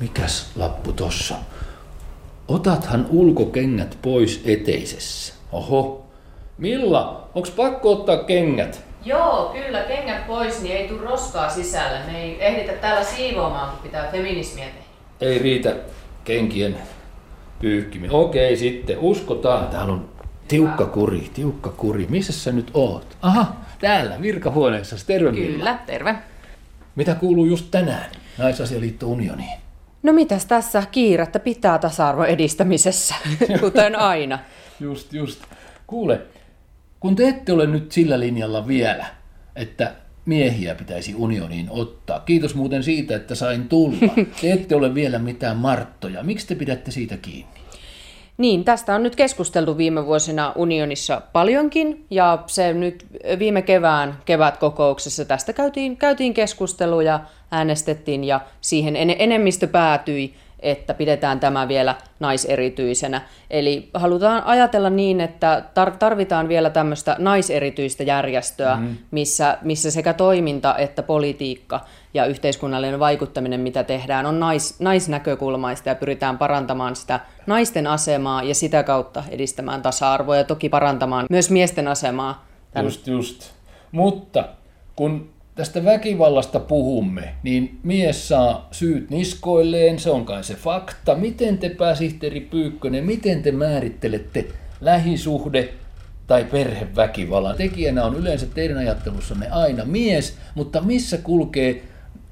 Mikäs lappu tossa? Otathan ulkokengät pois eteisessä. Oho. Milla, onks pakko ottaa kengät? Joo, kyllä, kengät pois, niin ei tule roskaa sisälle. Me ei ehditä täällä siivoamaan, kun pitää feminismiä tehdä. Ei riitä kenkien pyyhkiminen. Okei, sitten uskotaan. Täällä on tiukka kuri, tiukka kuri. Missä sä nyt oot? Aha, täällä virkahuoneessa. Terve Milla. Kyllä, terve. Mitä kuuluu just tänään Naisasialiitto Unioniin? No mitäs tässä kiirettä pitää tasa-arvon edistämisessä, kuten aina. Just, just. Kuule, kun te ette ole nyt sillä linjalla vielä, että miehiä pitäisi unioniin ottaa. Kiitos muuten siitä, että sain tulla. Te ette ole vielä mitään marttoja. Miksi te pidätte siitä kiinni? Niin, tästä on nyt keskusteltu viime vuosina unionissa paljonkin, ja se nyt viime kevään kevätkokouksessa tästä käytiin, käytiin keskusteluja, äänestettiin, ja siihen en, enemmistö päätyi että pidetään tämä vielä naiserityisenä. Eli halutaan ajatella niin, että tarvitaan vielä tämmöistä naiserityistä järjestöä, mm-hmm. missä, missä sekä toiminta että politiikka ja yhteiskunnallinen vaikuttaminen, mitä tehdään, on nais, naisnäkökulmaista ja pyritään parantamaan sitä naisten asemaa ja sitä kautta edistämään tasa-arvoa ja toki parantamaan myös miesten asemaa. Tämän... Just, just. Mutta kun tästä väkivallasta puhumme, niin mies saa syyt niskoilleen, se on kai se fakta. Miten te, pääsihteeri Pyykkönen, miten te määrittelette lähisuhde tai perheväkivallan? Tekijänä on yleensä teidän ajattelussanne aina mies, mutta missä kulkee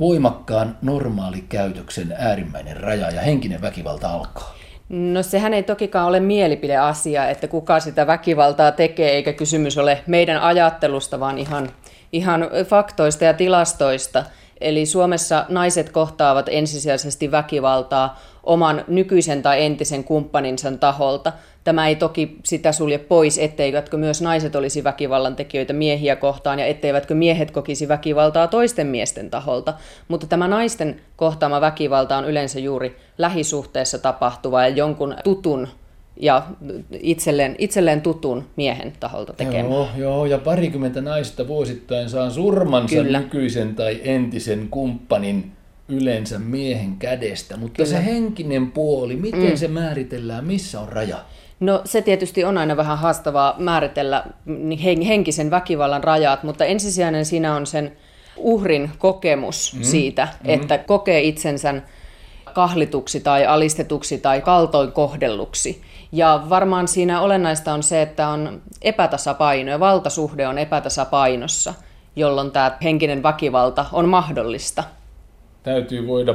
voimakkaan normaalikäytöksen äärimmäinen raja ja henkinen väkivalta alkaa? No sehän ei tokikaan ole mielipideasia, että kuka sitä väkivaltaa tekee, eikä kysymys ole meidän ajattelusta, vaan ihan ihan faktoista ja tilastoista. Eli Suomessa naiset kohtaavat ensisijaisesti väkivaltaa oman nykyisen tai entisen kumppaninsa taholta. Tämä ei toki sitä sulje pois, etteivätkö myös naiset olisi väkivallan tekijöitä miehiä kohtaan ja etteivätkö miehet kokisi väkivaltaa toisten miesten taholta. Mutta tämä naisten kohtaama väkivalta on yleensä juuri lähisuhteessa tapahtuva ja jonkun tutun ja itselleen, itselleen tutun miehen taholta tekemään. Joo, joo, ja parikymmentä naista vuosittain saa surmansa Kyllä. nykyisen tai entisen kumppanin yleensä miehen kädestä, mutta Kyllä. se henkinen puoli, miten mm. se määritellään, missä on raja? No se tietysti on aina vähän haastavaa määritellä henkisen väkivallan rajat, mutta ensisijainen siinä on sen uhrin kokemus mm. siitä, mm. että kokee itsensä kahlituksi tai alistetuksi tai kaltoin kohdelluksi. Ja varmaan siinä olennaista on se, että on epätasapaino ja valtasuhde on epätasapainossa, jolloin tämä henkinen väkivalta on mahdollista. Täytyy voida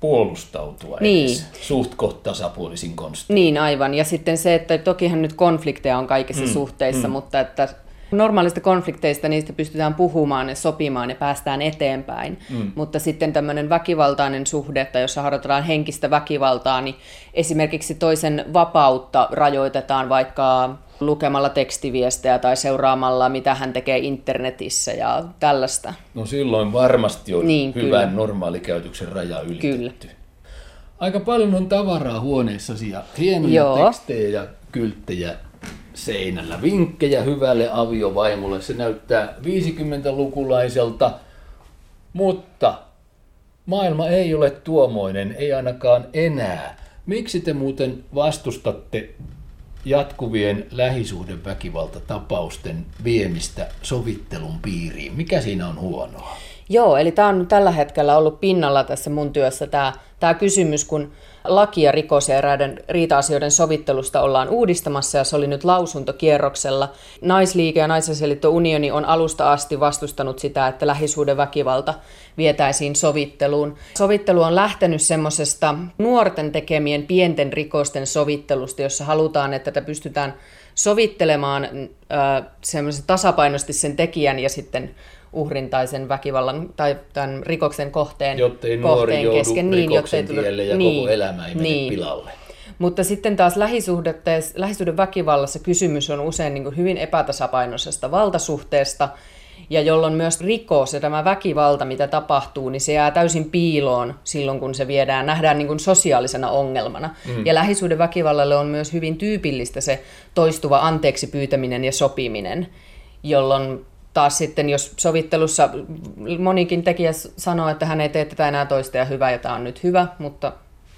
puolustautua niin. edes suht tasapuolisin konstiin. Niin, aivan. Ja sitten se, että tokihan nyt konflikteja on kaikissa mm, suhteissa, mm. mutta että Normaalista konflikteista niistä pystytään puhumaan ja sopimaan ja päästään eteenpäin, mm. mutta sitten tämmöinen väkivaltainen suhde, että jossa harjoitetaan henkistä väkivaltaa, niin esimerkiksi toisen vapautta rajoitetaan vaikka lukemalla tekstiviestejä tai seuraamalla, mitä hän tekee internetissä ja tällaista. No silloin varmasti on niin, hyvän kyllä. normaalikäytöksen raja ylitetty. Kyllä. Aika paljon on tavaraa huoneessasi ja hienoja Joo. tekstejä ja kylttejä seinällä. Vinkkejä hyvälle aviovaimolle. Se näyttää 50-lukulaiselta, mutta maailma ei ole tuomoinen, ei ainakaan enää. Miksi te muuten vastustatte jatkuvien lähisuhdeväkivaltatapausten viemistä sovittelun piiriin? Mikä siinä on huonoa? Joo, eli tämä on tällä hetkellä ollut pinnalla tässä mun työssä tämä, tämä kysymys, kun laki- ja rikos- ja eräiden riita-asioiden sovittelusta ollaan uudistamassa ja se oli nyt lausuntokierroksella. Naisliike ja Naisasialiitto Unioni on alusta asti vastustanut sitä, että lähisuhdeväkivalta vietäisiin sovitteluun. Sovittelu on lähtenyt semmoisesta nuorten tekemien pienten rikosten sovittelusta, jossa halutaan, että tätä pystytään sovittelemaan äh, tasapainoisesti sen tekijän ja sitten uhrin tai sen väkivallan tai tämän rikoksen kohteen, jottei kohteen kesken. Niin, jottei tule, ja niin, koko elämä ei niin. pilalle. Mutta sitten taas lähisuhden väkivallassa kysymys on usein niin kuin hyvin epätasapainoisesta valtasuhteesta, ja jolloin myös rikos ja tämä väkivalta, mitä tapahtuu, niin se jää täysin piiloon silloin, kun se viedään, nähdään niin kuin sosiaalisena ongelmana. Mm. Ja lähisuuden väkivallalle on myös hyvin tyypillistä se toistuva anteeksi pyytäminen ja sopiminen, jolloin taas sitten, jos sovittelussa monikin tekijä sanoo, että hän ei tee tätä enää toista ja hyvä ja tämä on nyt hyvä, mutta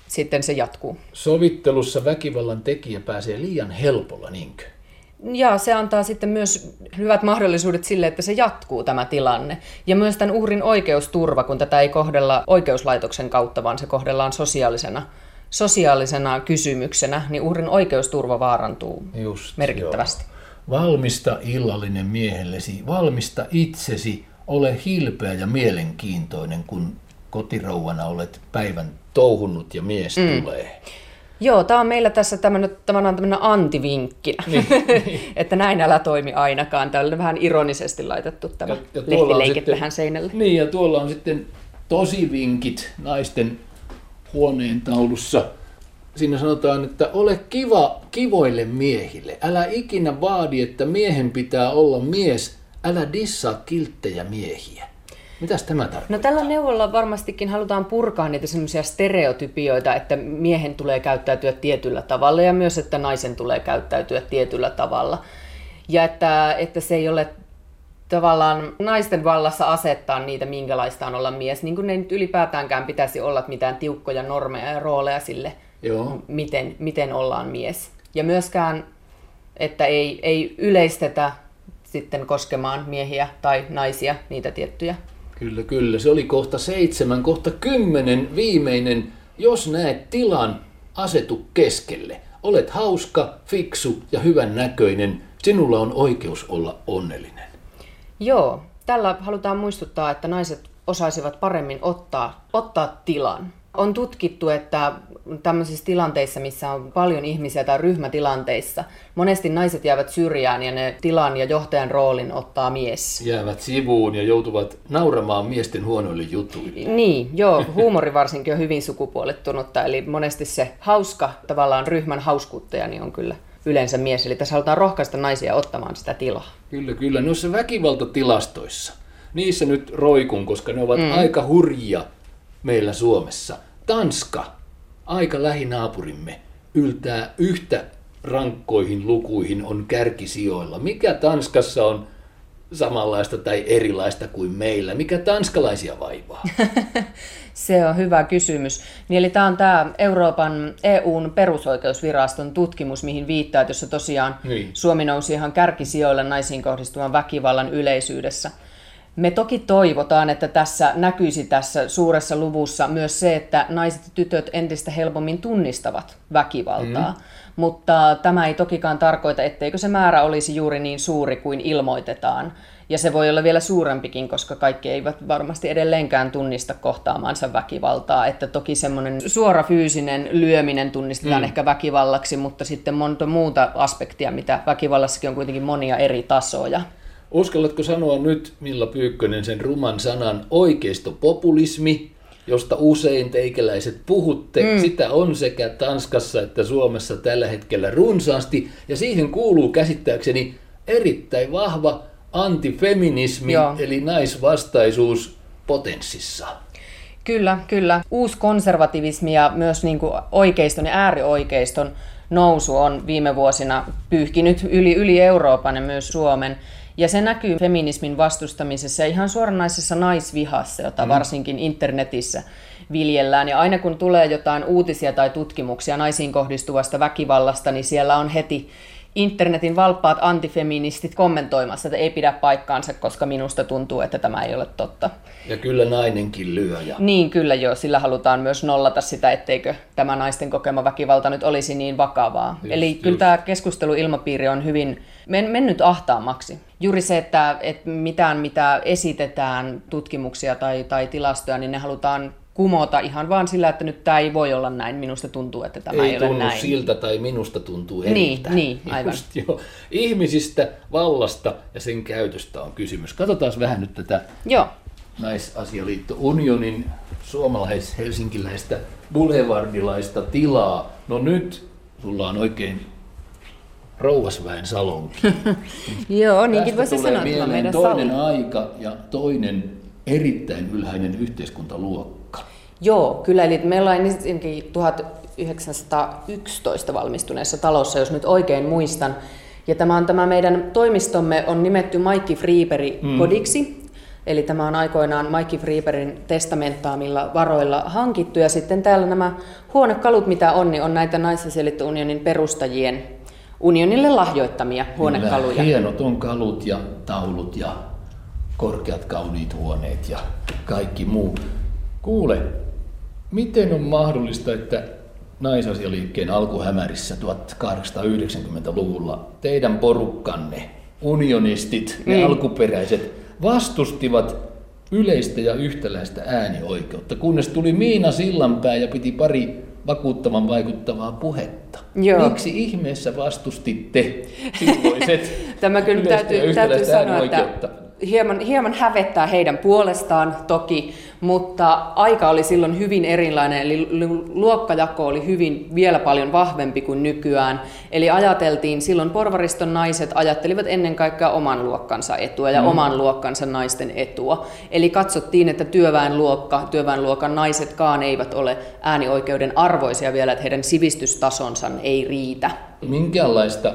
sitten se jatkuu. Sovittelussa väkivallan tekijä pääsee liian helpolla, niinkö? Ja se antaa sitten myös hyvät mahdollisuudet sille, että se jatkuu tämä tilanne. Ja myös tämän uhrin oikeusturva, kun tätä ei kohdella oikeuslaitoksen kautta, vaan se kohdellaan sosiaalisena, sosiaalisena kysymyksenä, niin uhrin oikeusturva vaarantuu Just, merkittävästi. Joo. Valmista illallinen miehellesi, valmista itsesi, ole hilpeä ja mielenkiintoinen, kun kotirouvana olet päivän touhunut ja mies mm. tulee. Joo, tämä on meillä tässä tämmöinen, tämmöinen antivinkkinä, niin, niin. että näin älä toimi ainakaan. Tämä on vähän ironisesti laitettu tämä ja, ja lehtileikit tähän seinälle. Niin, ja tuolla on sitten tosi vinkit naisten huoneen taulussa. Siinä sanotaan, että ole kiva kivoille miehille. Älä ikinä vaadi, että miehen pitää olla mies. Älä dissaa kilttejä miehiä. Mitäs tämä tarkoittaa? No tällä neuvolla varmastikin halutaan purkaa niitä semmoisia stereotypioita, että miehen tulee käyttäytyä tietyllä tavalla ja myös, että naisen tulee käyttäytyä tietyllä tavalla. Ja että, että se ei ole tavallaan naisten vallassa asettaa niitä, minkälaista on olla mies. Niin kuin ne nyt ylipäätäänkään pitäisi olla mitään tiukkoja normeja ja rooleja sille, Joo. Miten, miten ollaan mies. Ja myöskään, että ei, ei yleistetä sitten koskemaan miehiä tai naisia, niitä tiettyjä Kyllä, kyllä. Se oli kohta seitsemän, kohta kymmenen viimeinen. Jos näet tilan, asetu keskelle. Olet hauska, fiksu ja hyvän näköinen. Sinulla on oikeus olla onnellinen. Joo, tällä halutaan muistuttaa, että naiset osaisivat paremmin ottaa, ottaa tilan on tutkittu, että tämmöisissä tilanteissa, missä on paljon ihmisiä tai ryhmätilanteissa, monesti naiset jäävät syrjään ja ne tilan ja johtajan roolin ottaa mies. Jäävät sivuun ja joutuvat nauramaan miesten huonoille jutuille. Niin, joo, huumori varsinkin on hyvin sukupuolittunutta, eli monesti se hauska, tavallaan ryhmän hauskuuttaja, niin on kyllä yleensä mies. Eli tässä halutaan rohkaista naisia ottamaan sitä tilaa. Kyllä, kyllä. Noissa väkivaltatilastoissa, niissä nyt roikun, koska ne ovat mm. aika hurjia meillä Suomessa. Tanska, aika lähinaapurimme, yltää yhtä rankkoihin lukuihin on kärkisijoilla. Mikä Tanskassa on samanlaista tai erilaista kuin meillä? Mikä tanskalaisia vaivaa? Se on hyvä kysymys. Niin, eli tämä on tämä Euroopan EUn perusoikeusviraston tutkimus, mihin viittaa, jossa tosiaan niin. Suomi nousi ihan kärkisijoilla naisiin kohdistuvan väkivallan yleisyydessä – me toki toivotaan, että tässä näkyisi tässä suuressa luvussa myös se, että naiset ja tytöt entistä helpommin tunnistavat väkivaltaa. Mm. Mutta tämä ei tokikaan tarkoita, etteikö se määrä olisi juuri niin suuri kuin ilmoitetaan. Ja se voi olla vielä suurempikin, koska kaikki eivät varmasti edelleenkään tunnista kohtaamaansa väkivaltaa. Että toki semmoinen suora fyysinen lyöminen tunnistetaan mm. ehkä väkivallaksi, mutta sitten monta muuta aspektia, mitä väkivallassakin on kuitenkin monia eri tasoja. Uskallatko sanoa nyt, Milla Pyykkönen, sen ruman sanan oikeistopopulismi, josta usein teikäläiset puhutte. Mm. Sitä on sekä Tanskassa että Suomessa tällä hetkellä runsaasti, ja siihen kuuluu käsittääkseni erittäin vahva antifeminismi, Joo. eli naisvastaisuus potenssissa. Kyllä, kyllä. konservativismi ja myös niin kuin oikeiston ja äärioikeiston nousu on viime vuosina pyyhkinyt yli, yli Euroopan ja myös Suomen. Ja se näkyy feminismin vastustamisessa ja ihan suoranaisessa naisvihassa, jota mm. varsinkin internetissä viljellään. Ja aina kun tulee jotain uutisia tai tutkimuksia naisiin kohdistuvasta väkivallasta, niin siellä on heti internetin valppaat antifeministit kommentoimassa, että ei pidä paikkaansa, koska minusta tuntuu, että tämä ei ole totta. Ja kyllä nainenkin lyö. Ja... Niin, kyllä joo. Sillä halutaan myös nollata sitä, etteikö tämä naisten kokema väkivalta nyt olisi niin vakavaa. Just, Eli just. kyllä tämä keskusteluilmapiiri on hyvin men- mennyt ahtaamaksi. Juuri se, että, että mitään mitä esitetään, tutkimuksia tai, tai tilastoja, niin ne halutaan kumota ihan vaan sillä, että nyt tämä ei voi olla näin. Minusta tuntuu, että tämä ei, ei ole näin. siltä tai minusta tuntuu niin, eriltä. Niin, aivan. Just, joo. Ihmisistä, vallasta ja sen käytöstä on kysymys. Katsotaan vähän nyt tätä joo. Naisasialiitto Unionin suomalais-helsinkiläistä boulevardilaista tilaa. No nyt sulla on oikein rouvasväen salonki. Joo, niinkin voisi sanoa, että meidän toinen salon. aika ja toinen erittäin ylhäinen yhteiskuntaluokka. Joo, kyllä. Eli me ollaan ensinnäkin 1911 valmistuneessa talossa, jos nyt oikein muistan. Ja tämä on tämä meidän toimistomme on nimetty Maikki Friiperi mm. kodiksi. Eli tämä on aikoinaan Mike Freeberin testamentaamilla varoilla hankittu. Ja sitten täällä nämä huonekalut, mitä on, niin on näitä Naisasialiitto-unionin perustajien unionille lahjoittamia huonekaluja. Kyllä, hienot on kalut ja taulut ja korkeat kauniit huoneet ja kaikki muu. Kuule, miten on mahdollista, että naisasialiikkeen alkuhämärissä 1890-luvulla teidän porukkanne, unionistit, ne mm. alkuperäiset, vastustivat yleistä ja yhtäläistä äänioikeutta, kunnes tuli Miina Sillanpää ja piti pari vakuuttavan vaikuttavaa puhetta. Joo. Miksi ihmeessä vastustitte silloiset Tämä kyllä täytyy, täytyy sanoa, että hieman, hieman hävettää heidän puolestaan toki, mutta aika oli silloin hyvin erilainen, eli luokkajako oli hyvin vielä paljon vahvempi kuin nykyään. Eli ajateltiin, silloin porvariston naiset ajattelivat ennen kaikkea oman luokkansa etua ja mm. oman luokkansa naisten etua. Eli katsottiin, että työväenluokka, työväenluokan naisetkaan eivät ole äänioikeuden arvoisia vielä, että heidän sivistystasonsa ei riitä. Minkälaista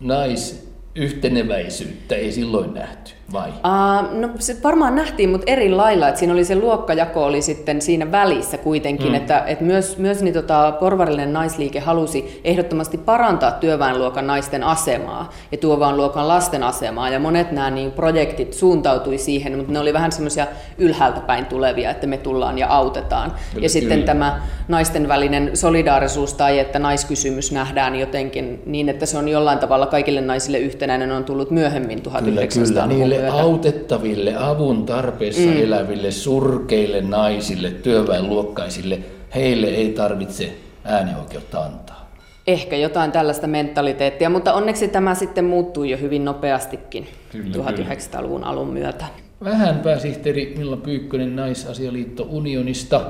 naisyhteneväisyyttä ei silloin nähty? Vai? Uh, no se varmaan nähtiin, mutta eri lailla, että siinä oli se luokkajako oli sitten siinä välissä kuitenkin, mm. että, että myös, myös niin tota, porvarillinen naisliike halusi ehdottomasti parantaa työväenluokan naisten asemaa ja työväenluokan lasten asemaa ja monet nämä niin projektit suuntautui siihen, mutta ne oli vähän semmoisia ylhäältä päin tulevia, että me tullaan ja autetaan. Kyllä, ja kyllä. sitten tämä naisten välinen solidaarisuus tai että naiskysymys nähdään jotenkin niin, että se on jollain tavalla kaikille naisille yhtenäinen on tullut myöhemmin 1900-luvulla myötä. autettaville, avun tarpeessa mm. eläville, surkeille naisille, työväenluokkaisille, heille ei tarvitse äänioikeutta antaa. Ehkä jotain tällaista mentaliteettia, mutta onneksi tämä sitten muuttui jo hyvin nopeastikin kyllä, 1900-luvun kyllä. alun myötä. Vähän pääsihteeri Milla Pyykkönen Naisasialiitto Unionista.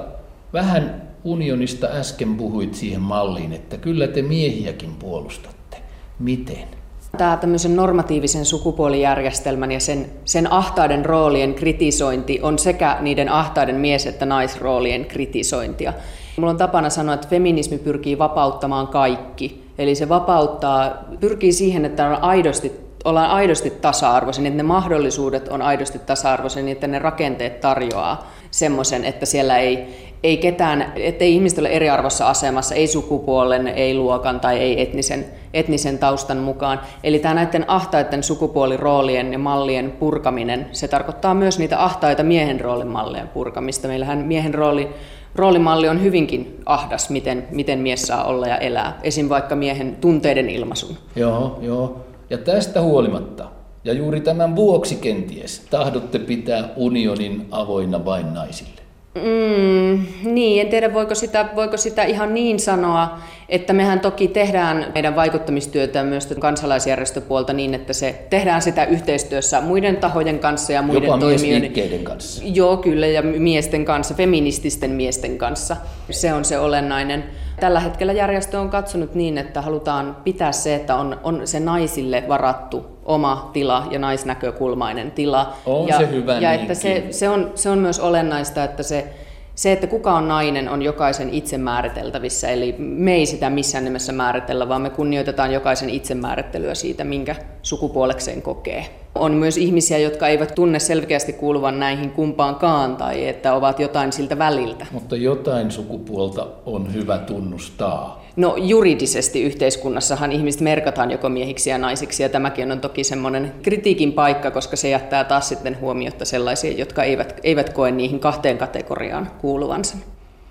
Vähän unionista äsken puhuit siihen malliin, että kyllä te miehiäkin puolustatte. Miten? Tämä tämmöisen normatiivisen sukupuolijärjestelmän ja sen, sen ahtaiden roolien kritisointi on sekä niiden ahtaiden mies- että naisroolien kritisointia. Mulla on tapana sanoa, että feminismi pyrkii vapauttamaan kaikki. Eli se vapauttaa, pyrkii siihen, että on aidosti, ollaan aidosti tasa-arvoisia, että ne mahdollisuudet on aidosti tasa-arvoisia, niin että ne rakenteet tarjoaa semmoisen, että siellä ei, ei ketään, ettei ihmiset ole eriarvossa asemassa, ei sukupuolen, ei luokan tai ei etnisen, etnisen taustan mukaan. Eli tämä näiden ahtaiden sukupuoliroolien ja mallien purkaminen, se tarkoittaa myös niitä ahtaita miehen roolin mallien purkamista. Meillähän miehen rooli, roolimalli on hyvinkin ahdas, miten, miten mies saa olla ja elää. Esim. vaikka miehen tunteiden ilmaisun. Joo, joo. Ja tästä huolimatta, ja juuri tämän vuoksi kenties, tahdotte pitää unionin avoinna vain naisille. Mm, niin, en tiedä voiko sitä, voiko sitä ihan niin sanoa, että mehän toki tehdään meidän vaikuttamistyötä myös kansalaisjärjestöpuolta niin, että se tehdään sitä yhteistyössä muiden tahojen kanssa ja muiden Jopa toimijoiden kanssa. Joo, kyllä, ja miesten kanssa, feminististen miesten kanssa. Se on se olennainen. Tällä hetkellä järjestö on katsonut niin, että halutaan pitää se, että on, on se naisille varattu oma tila ja naisnäkökulmainen tila. On ja, se hyvä Ja että se, se, on, se on myös olennaista, että se, se, että kuka on nainen, on jokaisen itse määriteltävissä. Eli me ei sitä missään nimessä määritellä, vaan me kunnioitetaan jokaisen itsemäärittelyä siitä, minkä sukupuolekseen kokee. On myös ihmisiä, jotka eivät tunne selkeästi kuuluvan näihin kumpaankaan tai että ovat jotain siltä väliltä. Mutta jotain sukupuolta on hyvä tunnustaa. No juridisesti yhteiskunnassahan ihmiset merkataan joko miehiksi ja naisiksi ja tämäkin on toki semmoinen kritiikin paikka, koska se jättää taas sitten huomiota sellaisia, jotka eivät, eivät koe niihin kahteen kategoriaan kuuluvansa.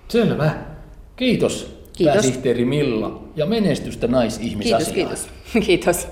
Selvä. Kiitos, Kiitos. pääsihteeri Milla ja menestystä naisihmisasiaan. Kiitos, kiitos. kiitos.